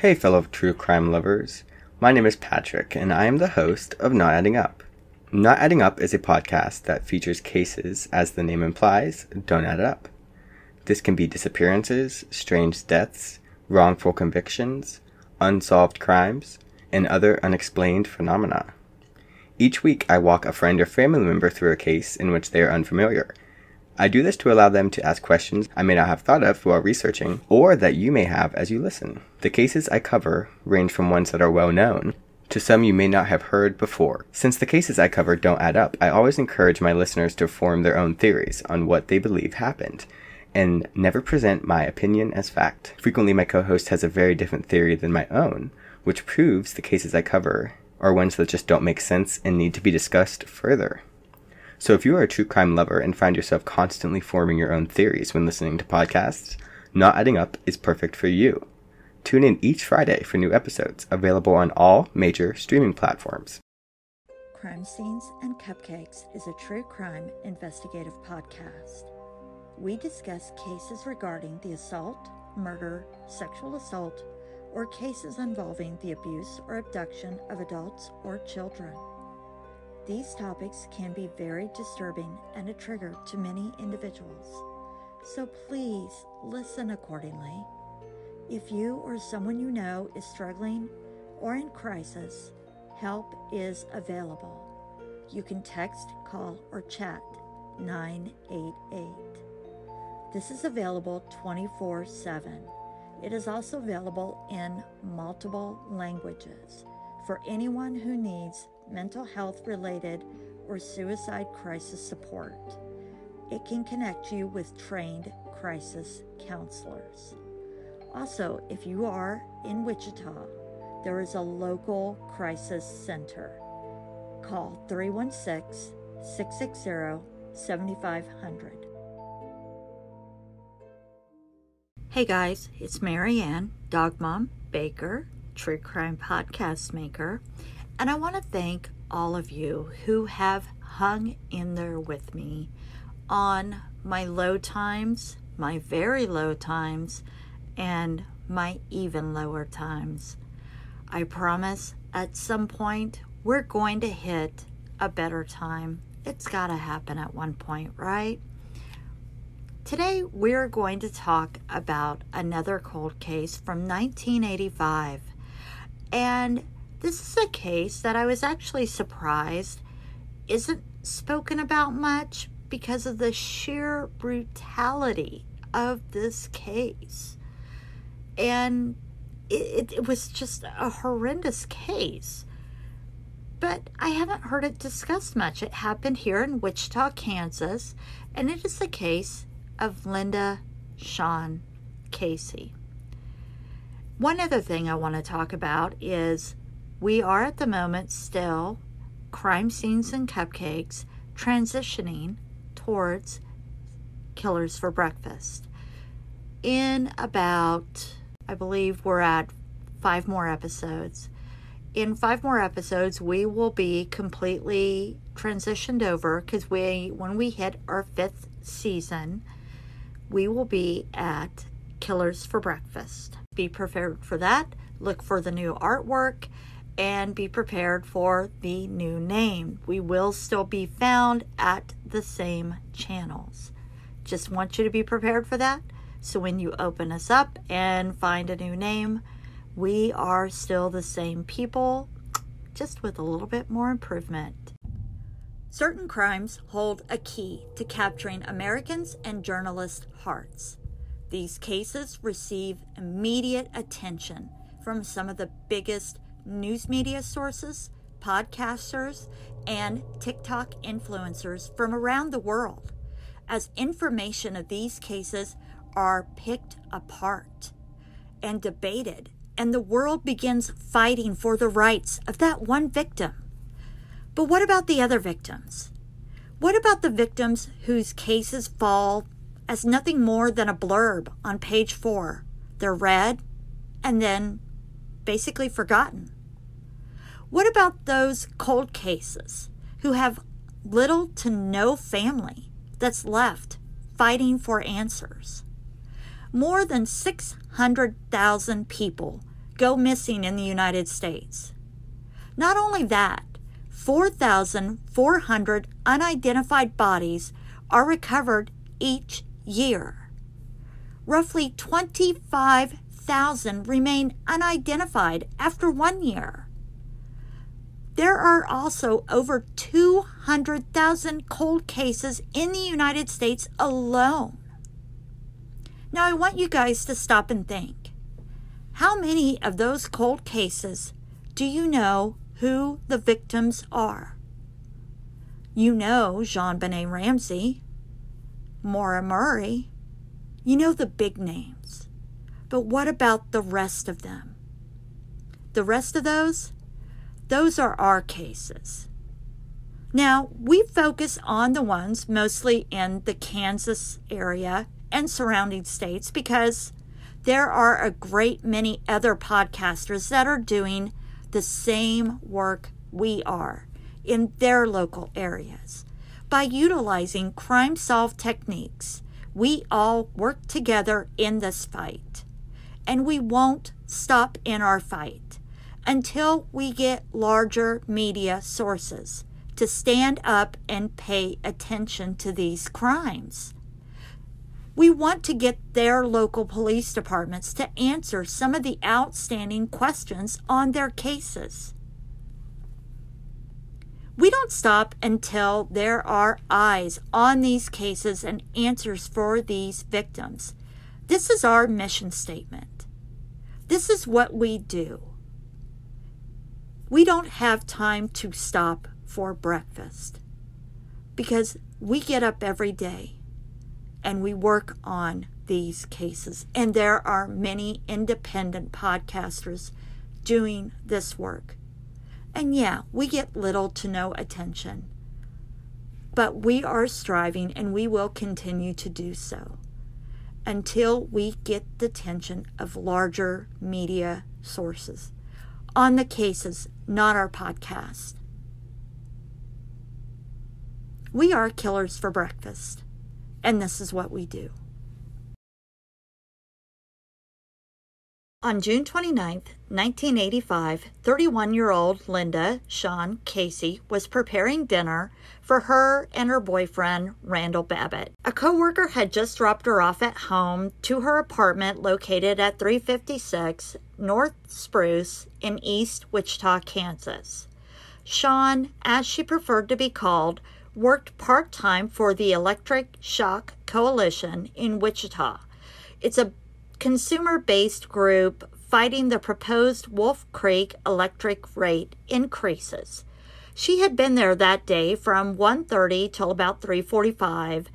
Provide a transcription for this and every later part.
Hey, fellow true crime lovers. My name is Patrick, and I am the host of Not Adding Up. Not Adding Up is a podcast that features cases, as the name implies, don't add up. This can be disappearances, strange deaths, wrongful convictions, unsolved crimes, and other unexplained phenomena. Each week, I walk a friend or family member through a case in which they are unfamiliar I do this to allow them to ask questions I may not have thought of while researching, or that you may have as you listen. The cases I cover range from ones that are well known to some you may not have heard before. Since the cases I cover don't add up, I always encourage my listeners to form their own theories on what they believe happened and never present my opinion as fact. Frequently, my co host has a very different theory than my own, which proves the cases I cover are ones that just don't make sense and need to be discussed further. So if you are a true crime lover and find yourself constantly forming your own theories when listening to podcasts, Not Adding Up is perfect for you. Tune in each Friday for new episodes, available on all major streaming platforms. Crime Scenes and Cupcakes is a true crime investigative podcast. We discuss cases regarding the assault, murder, sexual assault, or cases involving the abuse or abduction of adults or children. These topics can be very disturbing and a trigger to many individuals, so please listen accordingly. If you or someone you know is struggling or in crisis, help is available. You can text, call, or chat 988. This is available 24 7. It is also available in multiple languages for anyone who needs mental health related, or suicide crisis support. It can connect you with trained crisis counselors. Also, if you are in Wichita, there is a local crisis center. Call 316 660 7500. Hey guys, it's Maryanne, dog mom, baker, true crime podcast maker, and I want to thank all of you who have hung in there with me on my low times, my very low times, and my even lower times. I promise at some point we're going to hit a better time. It's got to happen at one point, right? Today we're going to talk about another cold case from 1985. And this is a case that I was actually surprised isn't spoken about much because of the sheer brutality of this case. And it, it, was just a horrendous case. But I haven't heard it discussed much. It happened here in Wichita, Kansas, and it is the case of Linda Shawn Casey. One other thing I want to talk about is we are at the moment still crime scenes and cupcakes transitioning towards killers for breakfast. In about, I believe we're at five more episodes. In five more episodes, we will be completely transitioned over because we, when we hit our fifth season, we will be at Killers for Breakfast. Be prepared for that. Look for the new artwork and be prepared for the new name. We will still be found at the same channels. Just want you to be prepared for that. So when you open us up and find a new name, we are still the same people, just with a little bit more improvement. Certain crimes hold a key to capturing Americans and journalists' hearts. These cases receive immediate attention from some of the biggest news media sources, podcasters, and TikTok influencers from around the world as information of these cases are picked apart and debated, and the world begins fighting for the rights of that one victim. But what about the other victims? What about the victims whose cases fall as nothing more than a blurb on page four? They're read and then basically forgotten. What about those cold cases who have little to no family that's left fighting for answers? More than 600,000 people go missing in the United States. Not only that, 4,400 unidentified bodies are recovered each year. Roughly 25,000 remain unidentified after one year. There are also over 200,000 cold cases in the United States alone. Now, I want you guys to stop and think. How many of those cold cases do you know who the victims are? You know JonBenét Ramsey, Maura Murray. You know the big names. But what about the rest of them? The rest of those? Those are our cases. Now, we focus on the ones mostly in the Kansas area and surrounding states because there are a great many other podcasters that are doing the same work we are in their local areas. By utilizing crime solve techniques, we all work together in this fight. And we won't stop in our fight until we get larger media sources to stand up and pay attention to these crimes. We want to get their local police departments to answer some of the outstanding questions on their cases. We don't stop until there are eyes on these cases and answers for these victims. This is our mission statement. This is what we do. We don't have time to stop for breakfast because we get up every day and we work on these cases. And there are many independent podcasters doing this work. And yeah, we get little to no attention. But we are striving and we will continue to do so until we get the attention of larger media sources on the cases, not our podcast. We are killers for breakfast. And this is what we do. On June 29, 1985, 31 year old Linda Shawn Casey was preparing dinner for her and her boyfriend, Randall Babbitt. A coworker had just dropped her off at home to her apartment located at 356 North Spruce in East Wichita, Kansas. Shawn, as she preferred to be called, worked part time for the Electric Shock Coalition in Wichita. It's a consumer based group fighting the proposed Wolf Creek electric rate increases. She had been there that day from 1:30 till about 3:45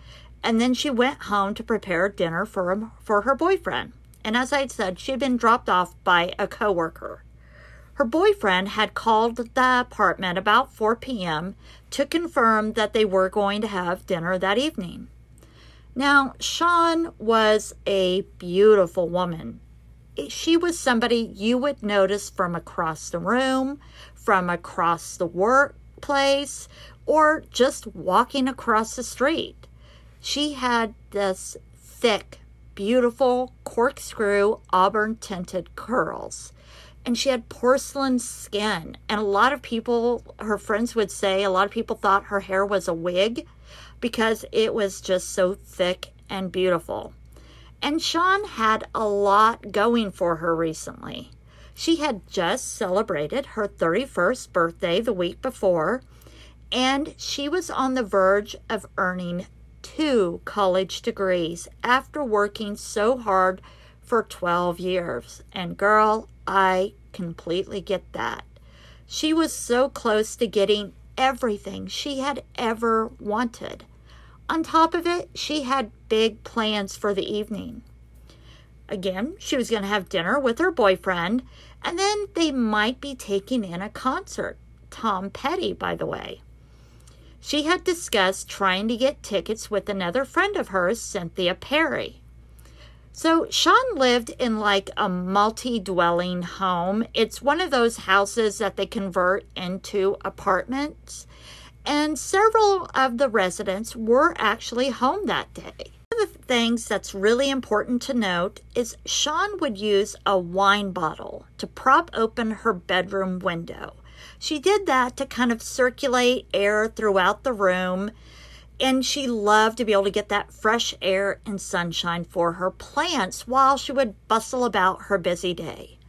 and then she went home to prepare dinner for for her boyfriend. And as I said, she had been dropped off by a coworker. Her boyfriend had called the apartment about 4 p.m. to confirm that they were going to have dinner that evening. Now, Shawn was a beautiful woman. She was somebody you would notice from across the room, from across the workplace, or just walking across the street. She had this thick, beautiful corkscrew auburn tinted curls and she had porcelain skin. And a lot of people, her friends would say, a lot of people thought her hair was a wig because it was just so thick and beautiful. And Shawn had a lot going for her recently. She had just celebrated her 31st birthday the week before, and she was on the verge of earning two college degrees after working so hard for 12 years. And girl, I completely get that. She was so close to getting everything she had ever wanted. On top of it, she had big plans for the evening. Again, she was going to have dinner with her boyfriend, and then they might be taking in a concert. Tom Petty, by the way. She had discussed trying to get tickets with another friend of hers, Cynthia Perry. So Shawn lived in like a multi dwelling home. It's one of those houses that they convert into apartments. And several of the residents were actually home that day. One of the things that's really important to note is Shawn would use a wine bottle to prop open her bedroom window. She did that to kind of circulate air throughout the room, and she loved to be able to get that fresh air and sunshine for her plants while she would bustle about her busy day.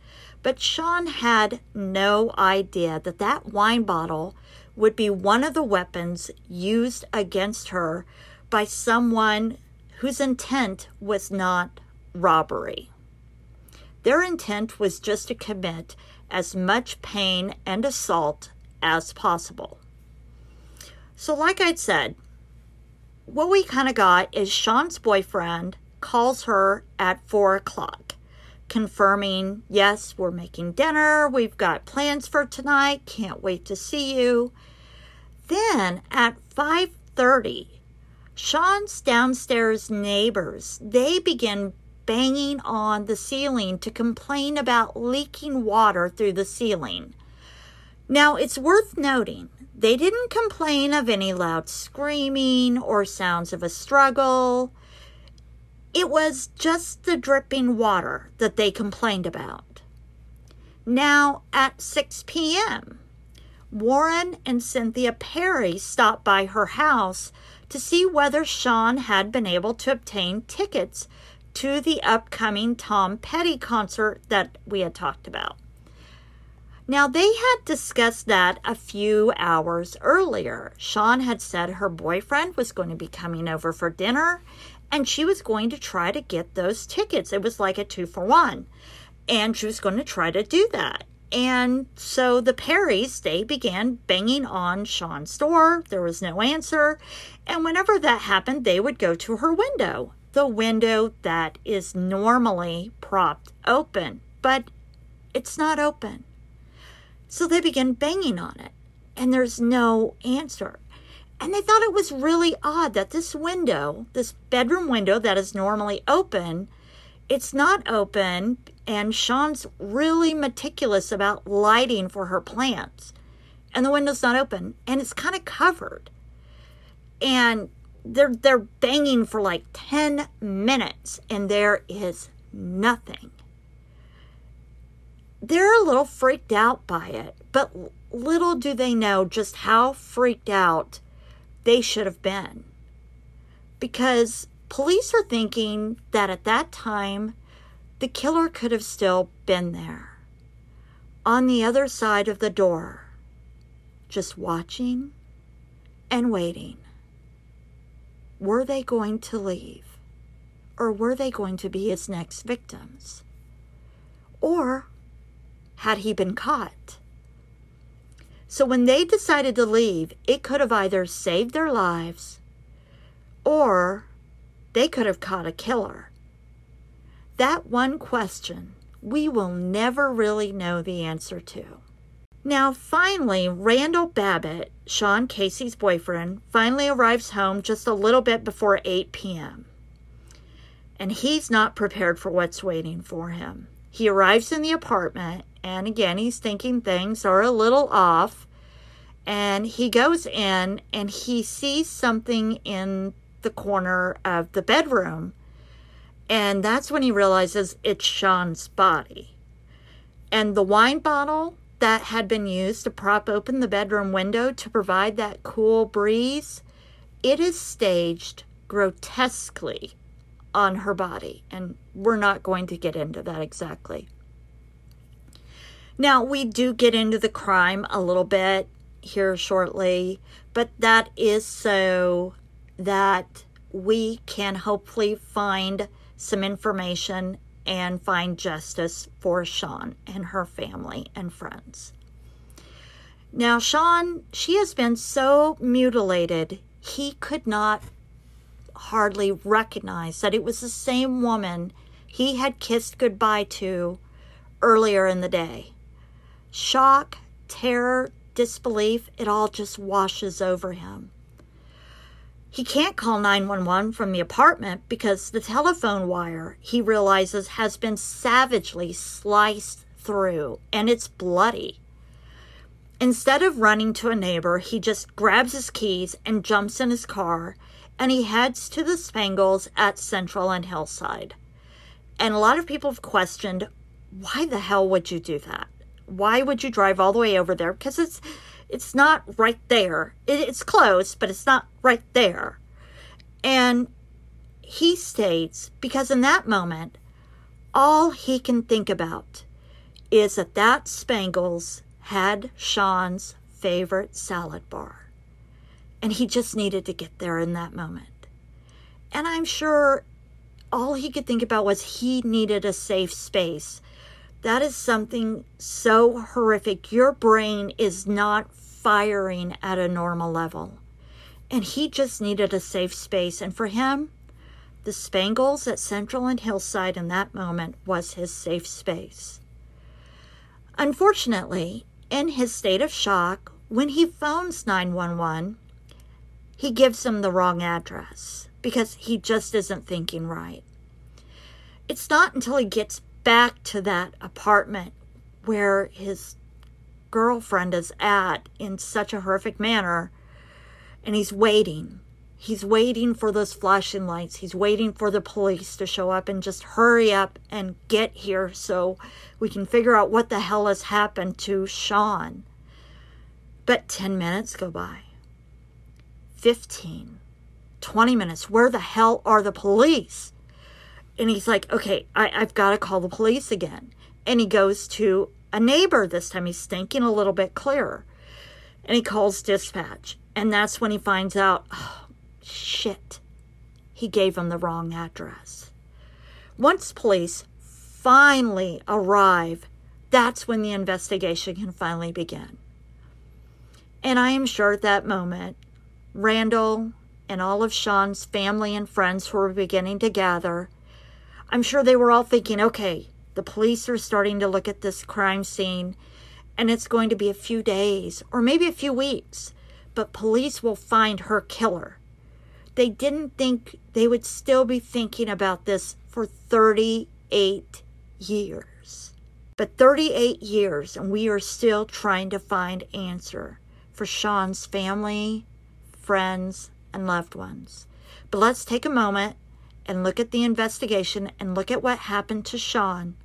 But Shawn had no idea that that wine bottle would be one of the weapons used against her by someone whose intent was not robbery. Their intent was just to commit as much pain and assault as possible. So, like I'd said, what we kind of got is Shawn's boyfriend calls her at four o'clock, confirming, yes, we're making dinner, we've got plans for tonight, can't wait to see you. Then at 5:30, Shawn's downstairs neighbors, they begin banging on the ceiling to complain about leaking water through the ceiling. Now, it's worth noting they didn't complain of any loud screaming or sounds of a struggle. It was just the dripping water that they complained about. Now, at 6 p.m., Warren and Cynthia Perry stopped by her house to see whether Shawn had been able to obtain tickets to the upcoming Tom Petty concert that we had talked about. Now, they had discussed that a few hours earlier. Shawn had said her boyfriend was going to be coming over for dinner and she was going to try to get those tickets. It was like a two for one. And she was going to try to do that. And so the Perrys, they began banging on Shawn's door. There was no answer. And whenever that happened, they would go to her window, the window that is normally propped open, but it's not open. So they begin banging on it, and there's no answer. And they thought it was really odd that this window, this bedroom window that is normally open, it's not open and Shawn's really meticulous about lighting for her plants. And the window's not open and it's kind of covered. And they're they're banging for like 10 minutes and there is nothing. They're a little freaked out by it, but little do they know just how freaked out they should have been. Because police are thinking that at that time the killer could have still been there, on the other side of the door, just watching and waiting. Were they going to leave? Or were they going to be his next victims? Or had he been caught? So when they decided to leave, it could have either saved their lives or they could have caught a killer. That one question we will never really know the answer to. Now, finally, Randall Babbitt, Shawn Casey's boyfriend, finally arrives home just a little bit before 8 p.m. And he's not prepared for what's waiting for him. He arrives in the apartment, and again, he's thinking things are a little off. And he goes in and he sees something in the corner of the bedroom and that's when he realizes it's Shawn's body. And the wine bottle that had been used to prop open the bedroom window to provide that cool breeze, it is staged grotesquely on her body. And we're not going to get into that exactly. Now, we do get into the crime a little bit here shortly, but that is so that we can hopefully find some information and find justice for Shawn and her family and friends. Now, Shawn, she has been so mutilated, he could not hardly recognize that it was the same woman he had kissed goodbye to earlier in the day. Shock, terror, disbelief, it all just washes over him. He can't call 911 from the apartment because the telephone wire, he realizes, has been savagely sliced through and it's bloody. Instead of running to a neighbor, he just grabs his keys and jumps in his car and he heads to the Spangles at Central and Hillside. And a lot of people have questioned why the hell would you do that? Why would you drive all the way over there? Because it's it's not right there. It, it's close, but it's not right there. And he states because in that moment, all he can think about is that that Spangles had Shawn's favorite salad bar. And he just needed to get there in that moment. And I'm sure all he could think about was he needed a safe space. That is something so horrific. Your brain is not firing at a normal level. And he just needed a safe space. And for him, the Spangles at Central and Hillside in that moment was his safe space. Unfortunately, in his state of shock, when he phones 911, he gives him the wrong address because he just isn't thinking right. It's not until he gets back to that apartment where his girlfriend is at in such a horrific manner and he's waiting He's waiting for those flashing lights. He's waiting for the police to show up and just hurry up and get here so we can figure out what the hell has happened to Shawn. But 10 minutes go by. 15, 20 minutes. Where the hell are the police? And he's like, okay, I, I've got to call the police again. And he goes to a neighbor this time. He's thinking a little bit clearer. And he calls dispatch. And that's when he finds out, oh, Shit. He gave him the wrong address. Once police finally arrive, that's when the investigation can finally begin. And I am sure at that moment, Randall and all of Shawn's family and friends who were beginning to gather, I'm sure they were all thinking, okay, the police are starting to look at this crime scene, and it's going to be a few days or maybe a few weeks, but police will find her killer they didn't think they would still be thinking about this for 38 years. But 38 years, and we are still trying to find answer for Shawn's family, friends, and loved ones. But let's take a moment and look at the investigation and look at what happened to Shawn.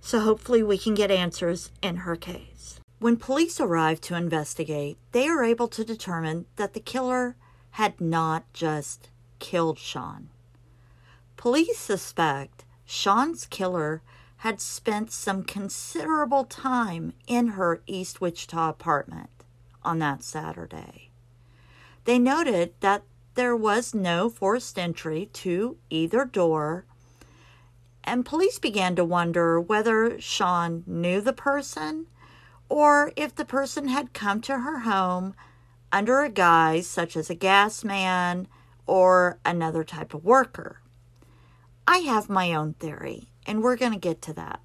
So hopefully we can get answers in her case. When police arrive to investigate, they are able to determine that the killer had not just killed Shawn. Police suspect Shawn's killer had spent some considerable time in her East Wichita apartment on that Saturday. They noted that there was no forced entry to either door, and police began to wonder whether Shawn knew the person or if the person had come to her home under a guise such as a gas man or another type of worker. I have my own theory, and we're going to get to that.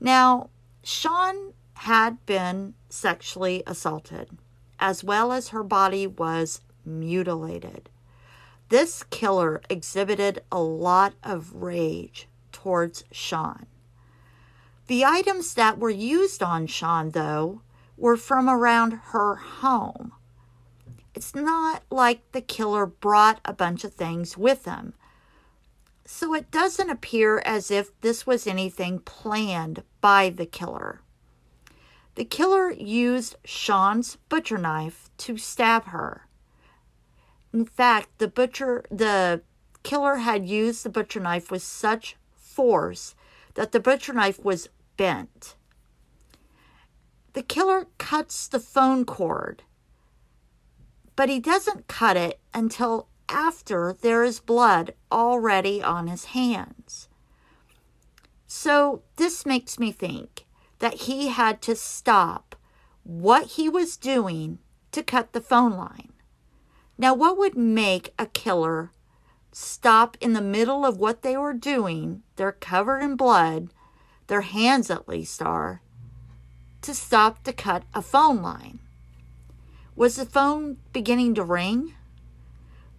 Now, Shawn had been sexually assaulted, as well as her body was mutilated. This killer exhibited a lot of rage towards Shawn. The items that were used on Shawn, though, were from around her home. It's not like the killer brought a bunch of things with him. So it doesn't appear as if this was anything planned by the killer. The killer used Shawn's butcher knife to stab her. In fact, the butcher the killer had used the butcher knife with such force that the butcher knife was bent. The killer cuts the phone cord but he doesn't cut it until after there is blood already on his hands. So this makes me think that he had to stop what he was doing to cut the phone line. Now, what would make a killer stop in the middle of what they were doing? They're covered in blood, their hands at least are, to stop to cut a phone line. Was the phone beginning to ring?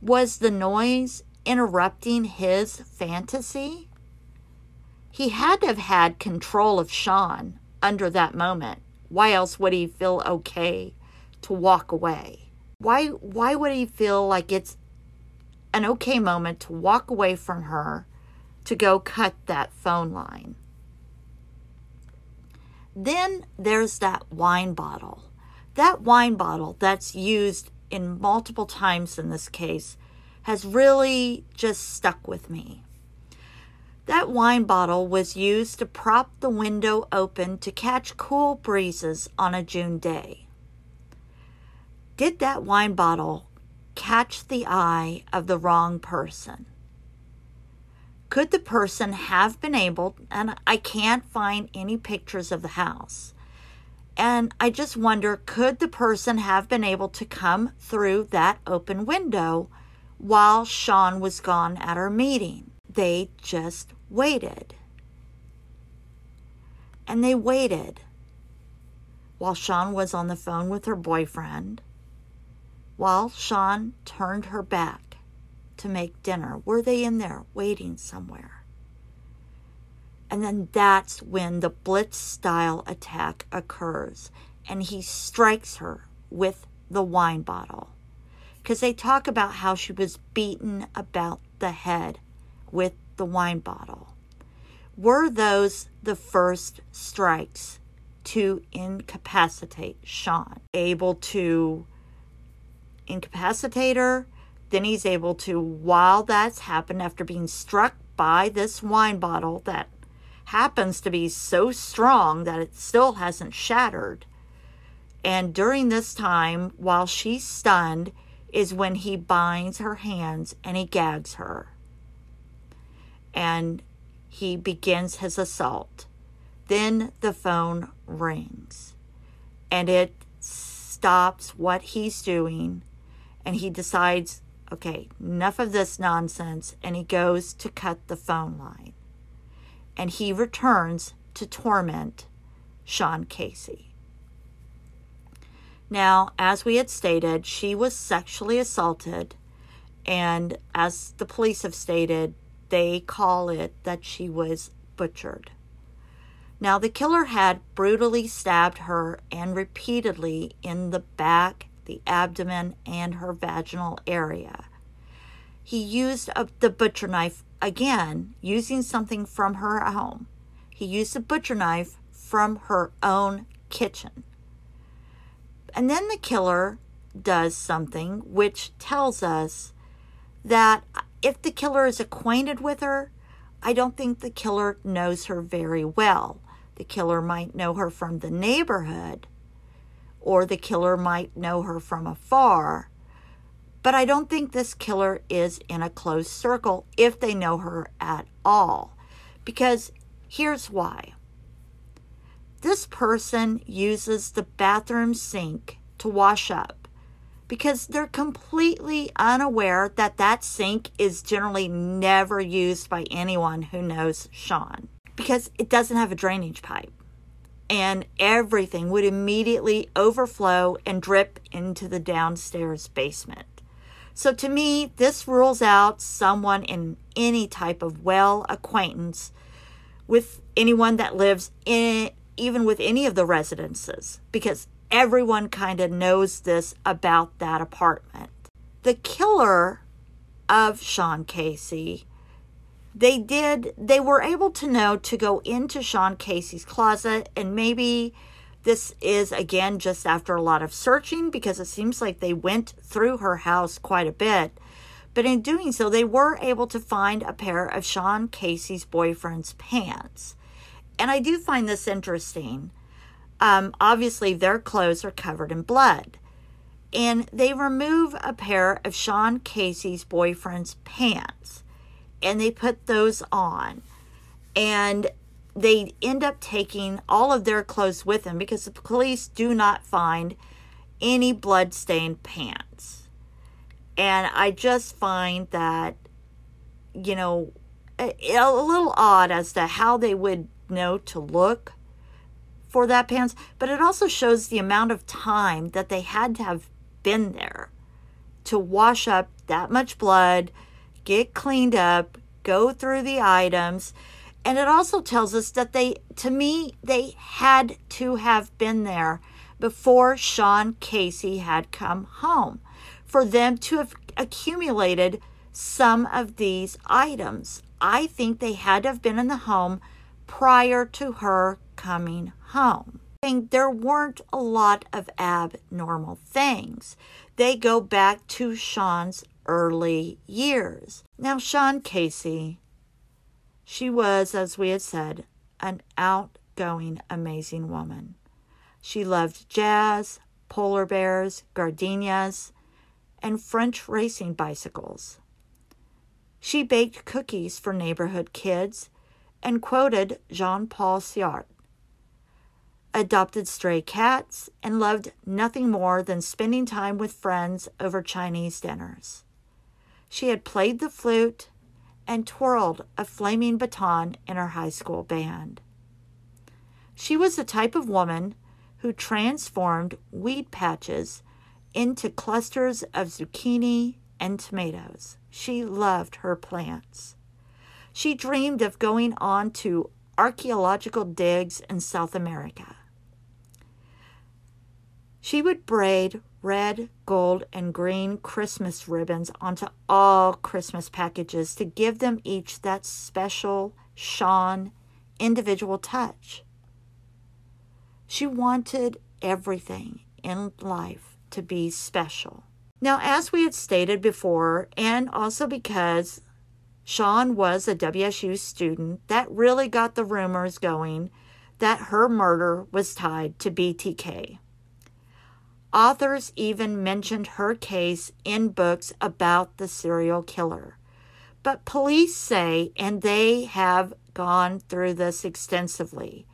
Was the noise interrupting his fantasy? He had to have had control of Shawn under that moment. Why else would he feel okay to walk away? Why why would he feel like it's an okay moment to walk away from her to go cut that phone line. Then there's that wine bottle. That wine bottle that's used in multiple times in this case has really just stuck with me. That wine bottle was used to prop the window open to catch cool breezes on a June day. Did that wine bottle catch the eye of the wrong person? Could the person have been able, and I can't find any pictures of the house, and I just wonder could the person have been able to come through that open window while Shawn was gone at our meeting? They just waited. And they waited while Shawn was on the phone with her boyfriend, while Shawn turned her back to make dinner. Were they in there waiting somewhere? And then that's when the blitz style attack occurs and he strikes her with the wine bottle. Because they talk about how she was beaten about the head with the wine bottle. Were those the first strikes to incapacitate Shawn? Able to incapacitate her? Then he's able to, while that's happened, after being struck by this wine bottle that happens to be so strong that it still hasn't shattered. And during this time, while she's stunned, is when he binds her hands and he gags her and he begins his assault. Then the phone rings and it stops what he's doing and he decides, okay, enough of this nonsense, and he goes to cut the phone line. And he returns to torment Shawn Casey. Now, as we had stated, she was sexually assaulted, and as the police have stated, they call it that she was butchered. Now, the killer had brutally stabbed her and repeatedly in the back, the abdomen, and her vaginal area. He used a, the butcher knife again, using something from her home. He used a butcher knife from her own kitchen. And then the killer does something which tells us that if the killer is acquainted with her, I don't think the killer knows her very well. The killer might know her from the neighborhood, or the killer might know her from afar. But I don't think this killer is in a close circle if they know her at all. Because here's why this person uses the bathroom sink to wash up because they're completely unaware that that sink is generally never used by anyone who knows Shawn because it doesn't have a drainage pipe. And everything would immediately overflow and drip into the downstairs basement. So, to me, this rules out someone in any type of well acquaintance with anyone that lives in, even with any of the residences, because everyone kind of knows this about that apartment. The killer of Shawn Casey, they did, they were able to know to go into Shawn Casey's closet, and maybe this is again just after a lot of searching because it seems like they went through her house quite a bit. But in doing so, they were able to find a pair of Shawn Casey's boyfriend's pants. And I do find this interesting um, obviously, their clothes are covered in blood. And they remove a pair of Shawn Casey's boyfriend's pants and they put those on. And they end up taking all of their clothes with them because the police do not find any blood-stained pants. And I just find that, you know, a, a little odd as to how they would know to look for that pants, but it also shows the amount of time that they had to have been there to wash up that much blood, get cleaned up, go through the items. And it also tells us that they, to me, they had to have been there before Shawn Casey had come home for them to have accumulated some of these items. I think they had to have been in the home prior to her coming home. And there weren't a lot of abnormal things. They go back to Shawn's early years. Now, Shawn Casey, she was, as we had said, an outgoing, amazing woman. She loved jazz, polar bears, gardenias, and French racing bicycles. She baked cookies for neighborhood kids and quoted Jean Paul Sartre, adopted stray cats, and loved nothing more than spending time with friends over Chinese dinners. She had played the flute and twirled a flaming baton in her high school band. She was the type of woman who transformed weed patches into clusters of zucchini and tomatoes. She loved her plants. She dreamed of going on to archaeological digs in South America. She would braid red, gold, and green Christmas ribbons onto all Christmas packages to give them each that special Shawn individual touch. She wanted everything in life to be special. Now, as we had stated before, and also because Shawn was a WSU student, that really got the rumors going that her murder was tied to BTK. Authors even mentioned her case in books about the serial killer. But police say, and they have gone through this extensively,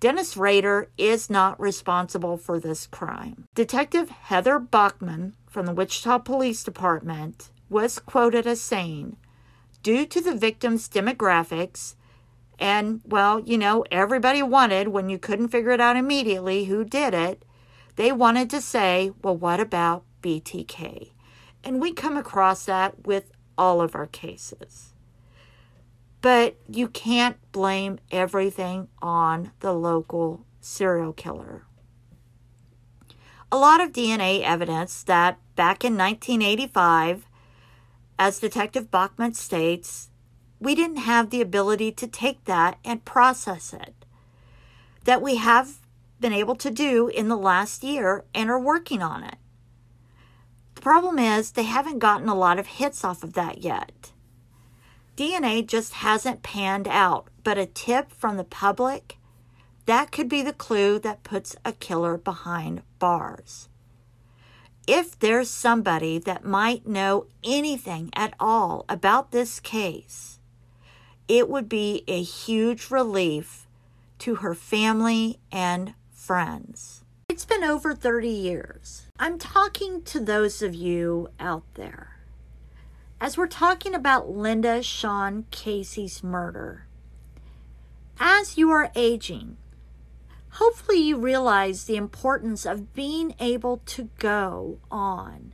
Dennis Rader is not responsible for this crime. Detective Heather Bachman from the Wichita Police Department was quoted as saying, due to the victim's demographics, and well, you know, everybody wanted when you couldn't figure it out immediately who did it, they wanted to say, well, what about BTK? And we come across that with all of our cases. But you can't blame everything on the local serial killer. A lot of DNA evidence that back in 1985, as Detective Bachman states, we didn't have the ability to take that and process it. That we have been able to do in the last year and are working on it. The problem is they haven't gotten a lot of hits off of that yet. DNA just hasn't panned out, but a tip from the public, that could be the clue that puts a killer behind bars. If there's somebody that might know anything at all about this case, it would be a huge relief to her family and friends. It's been over 30 years. I'm talking to those of you out there as we're talking about Linda Shawn Casey's murder, as you are aging, hopefully you realize the importance of being able to go on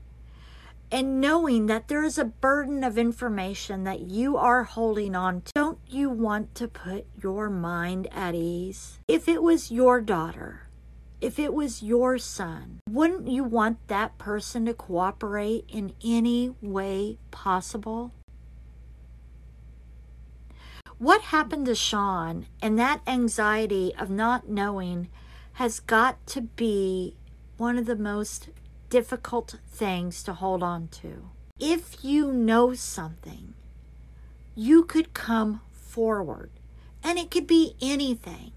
and knowing that there is a burden of information that you are holding on to. Don't you want to put your mind at ease? If it was your daughter, if it was your son, wouldn't you want that person to cooperate in any way possible? What happened to Shawn and that anxiety of not knowing has got to be one of the most difficult things to hold on to. If you know something, you could come forward, and it could be anything.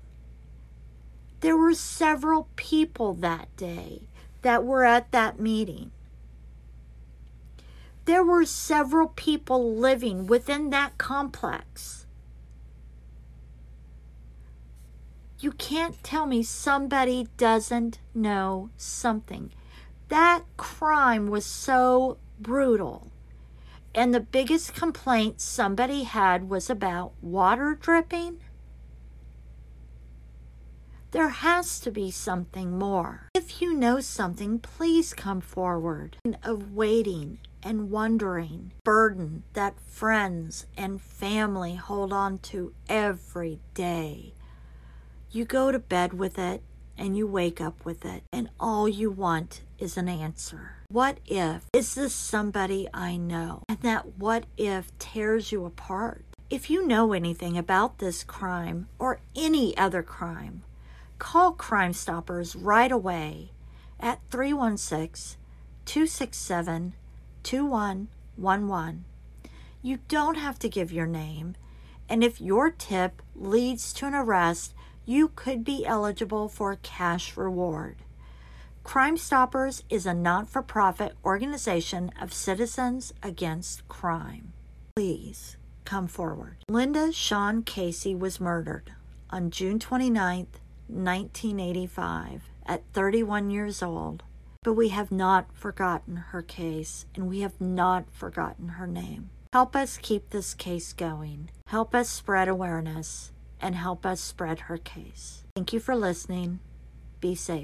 There were several people that day that were at that meeting. There were several people living within that complex. You can't tell me somebody doesn't know something. That crime was so brutal. And the biggest complaint somebody had was about water dripping there has to be something more. If you know something, please come forward. Of waiting and wondering, burden that friends and family hold on to every day. You go to bed with it and you wake up with it, and all you want is an answer. What if? Is this somebody I know? And that what if tears you apart. If you know anything about this crime or any other crime, call Crime Stoppers right away at 316 267 2111. You don't have to give your name, and if your tip leads to an arrest, you could be eligible for a cash reward. Crime Stoppers is a not for profit organization of Citizens Against Crime. Please come forward. Linda Shawn Casey was murdered on June 29, 1985, at 31 years old. But we have not forgotten her case and we have not forgotten her name. Help us keep this case going. Help us spread awareness and help us spread her case. Thank you for listening. Be safe.